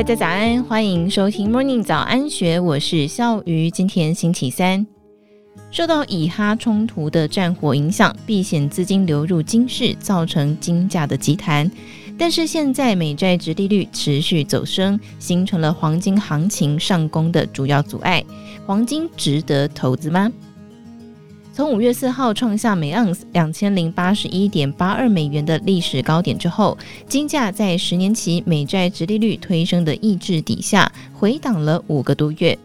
大家早安，欢迎收听 Morning 早安学，我是笑鱼。今天星期三，受到以哈冲突的战火影响，避险资金流入金市，造成金价的急弹。但是现在美债殖利率持续走升，形成了黄金行情上攻的主要阻碍。黄金值得投资吗？从五月四号创下每盎司两千零八十一点八二美元的历史高点之后，金价在十年期美债殖利率推升的抑制底下回档了五个多月。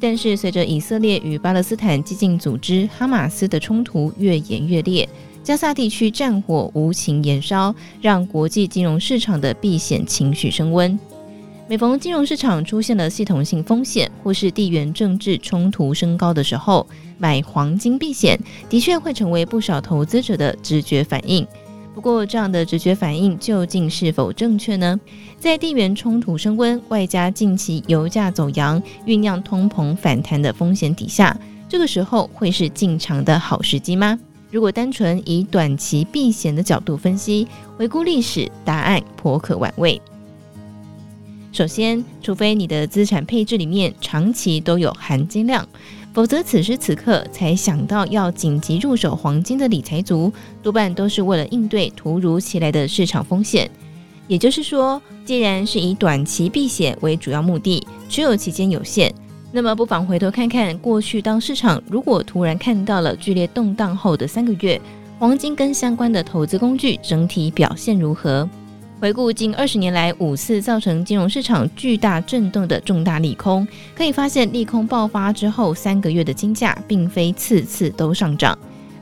但是随着以色列与巴勒斯坦激进组织哈马斯的冲突越演越烈。加萨地区战火无情延烧，让国际金融市场的避险情绪升温。每逢金融市场出现了系统性风险或是地缘政治冲突升高的时候，买黄金避险的确会成为不少投资者的直觉反应。不过，这样的直觉反应究竟是否正确呢？在地缘冲突升温，外加近期油价走扬，酝酿通膨反弹的风险底下，这个时候会是进场的好时机吗？如果单纯以短期避险的角度分析，回顾历史，答案颇可玩味。首先，除非你的资产配置里面长期都有含金量，否则此时此刻才想到要紧急入手黄金的理财族，多半都是为了应对突如其来的市场风险。也就是说，既然是以短期避险为主要目的，持有期间有限。那么不妨回头看看过去，当市场如果突然看到了剧烈动荡后的三个月，黄金跟相关的投资工具整体表现如何？回顾近二十年来五次造成金融市场巨大震动的重大利空，可以发现利空爆发之后三个月的金价并非次次都上涨。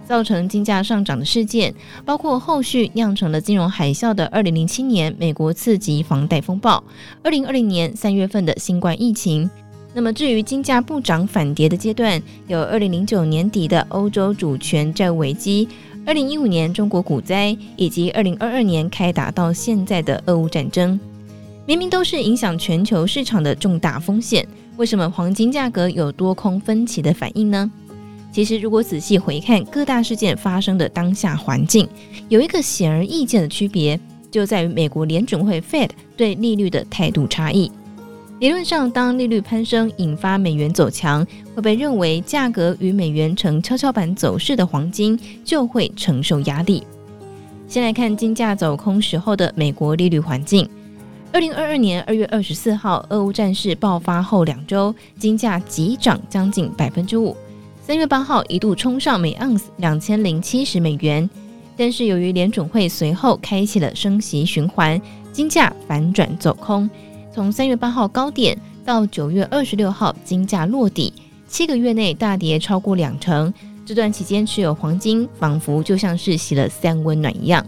造成金价上涨的事件，包括后续酿成了金融海啸的二零零七年美国次级房贷风暴，二零二零年三月份的新冠疫情。那么，至于金价不涨反跌的阶段，有二零零九年底的欧洲主权债务危机，二零一五年中国股灾，以及二零二二年开打到现在的俄乌战争。明明都是影响全球市场的重大风险，为什么黄金价格有多空分歧的反应呢？其实，如果仔细回看各大事件发生的当下环境，有一个显而易见的区别，就在于美国联准会 Fed 对利率的态度差异。理论上，当利率攀升引发美元走强，会被认为价格与美元呈跷跷板走势的黄金就会承受压力。先来看金价走空时候的美国利率环境。二零二二年二月二十四号，俄乌战事爆发后两周，金价急涨将近百分之五。三月八号一度冲上每盎司两千零七十美元，但是由于联准会随后开启了升息循环，金价反转走空。从三月八号高点到九月二十六号金价落底，七个月内大跌超过两成。这段期间持有黄金，仿佛就像是洗了三温暖一样。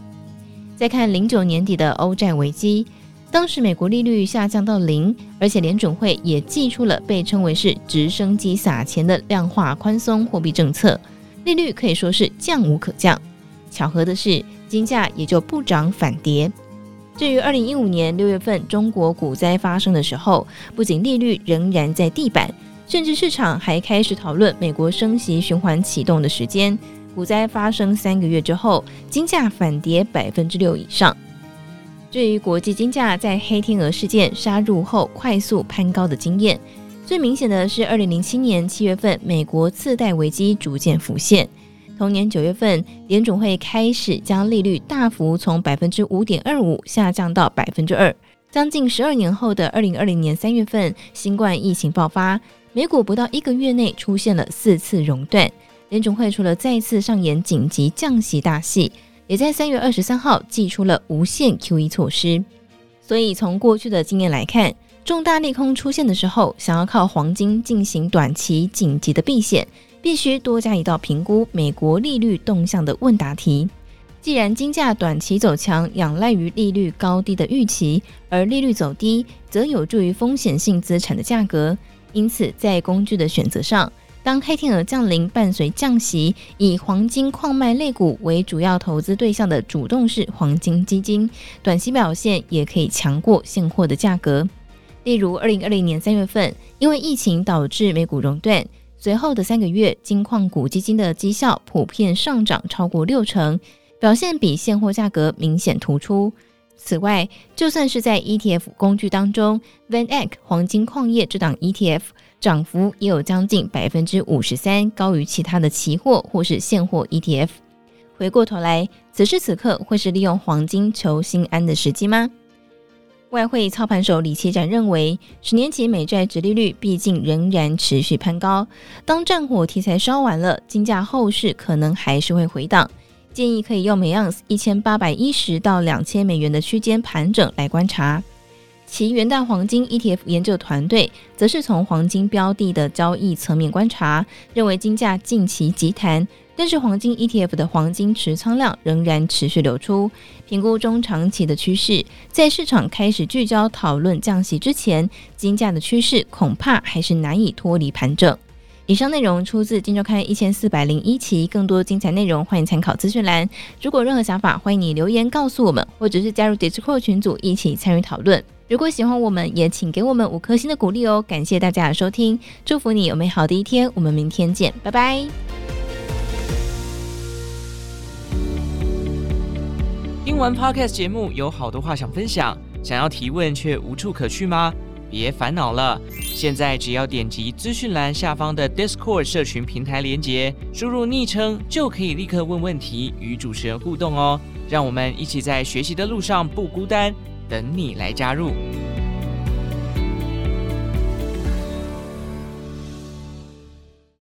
再看零九年底的欧债危机，当时美国利率下降到零，而且联准会也祭出了被称为是直升机撒钱的量化宽松货币政策，利率可以说是降无可降。巧合的是，金价也就不涨反跌。至于二零一五年六月份中国股灾发生的时候，不仅利率仍然在地板，甚至市场还开始讨论美国升息循环启动的时间。股灾发生三个月之后，金价反跌百分之六以上。至于国际金价在黑天鹅事件杀入后快速攀高的经验，最明显的是二零零七年七月份美国次贷危机逐渐浮现。同年九月份，联准会开始将利率大幅从百分之五点二五下降到百分之二。将近十二年后的二零二零年三月份，新冠疫情爆发，美股不到一个月内出现了四次熔断。联准会除了再次上演紧急降息大戏，也在三月二十三号祭出了无限 QE 措施。所以从过去的经验来看，重大利空出现的时候，想要靠黄金进行短期紧急的避险。必须多加一道评估美国利率动向的问答题。既然金价短期走强仰赖于利率高低的预期，而利率走低则有助于风险性资产的价格，因此在工具的选择上，当黑天鹅降临伴随降息，以黄金矿脉类股为主要投资对象的主动式黄金基金，短期表现也可以强过现货的价格。例如，二零二零年三月份，因为疫情导致美股熔断。随后的三个月，金矿股基金的绩效普遍上涨超过六成，表现比现货价格明显突出。此外，就算是在 ETF 工具当中，VanEck 黄金矿业这档 ETF 涨幅也有将近百分之五十三，高于其他的期货或是现货 ETF。回过头来，此时此刻会是利用黄金求心安的时机吗？外汇操盘手李奇展认为，十年期美债殖利率毕竟仍然持续攀高，当战火题材烧完了，金价后市可能还是会回档。建议可以用每盎司一千八百一十到两千美元的区间盘整来观察。其元大黄金 ETF 研究团队则是从黄金标的的交易层面观察，认为金价近期急弹，但是黄金 ETF 的黄金持仓量仍然持续流出。评估中长期的趋势，在市场开始聚焦讨论降息之前，金价的趋势恐怕还是难以脱离盘整。以上内容出自《今周刊》一千四百零一期，更多精彩内容欢迎参考资讯栏。如果任何想法，欢迎你留言告诉我们，或者是加入 Discord 群组一起参与讨论。如果喜欢我们，也请给我们五颗星的鼓励哦！感谢大家的收听，祝福你有美好的一天，我们明天见，拜拜。听完 Podcast 节目，有好多话想分享，想要提问却无处可去吗？别烦恼了，现在只要点击资讯栏下方的 Discord 社群平台连接，输入昵称就可以立刻问问题，与主持人互动哦。让我们一起在学习的路上不孤单，等你来加入。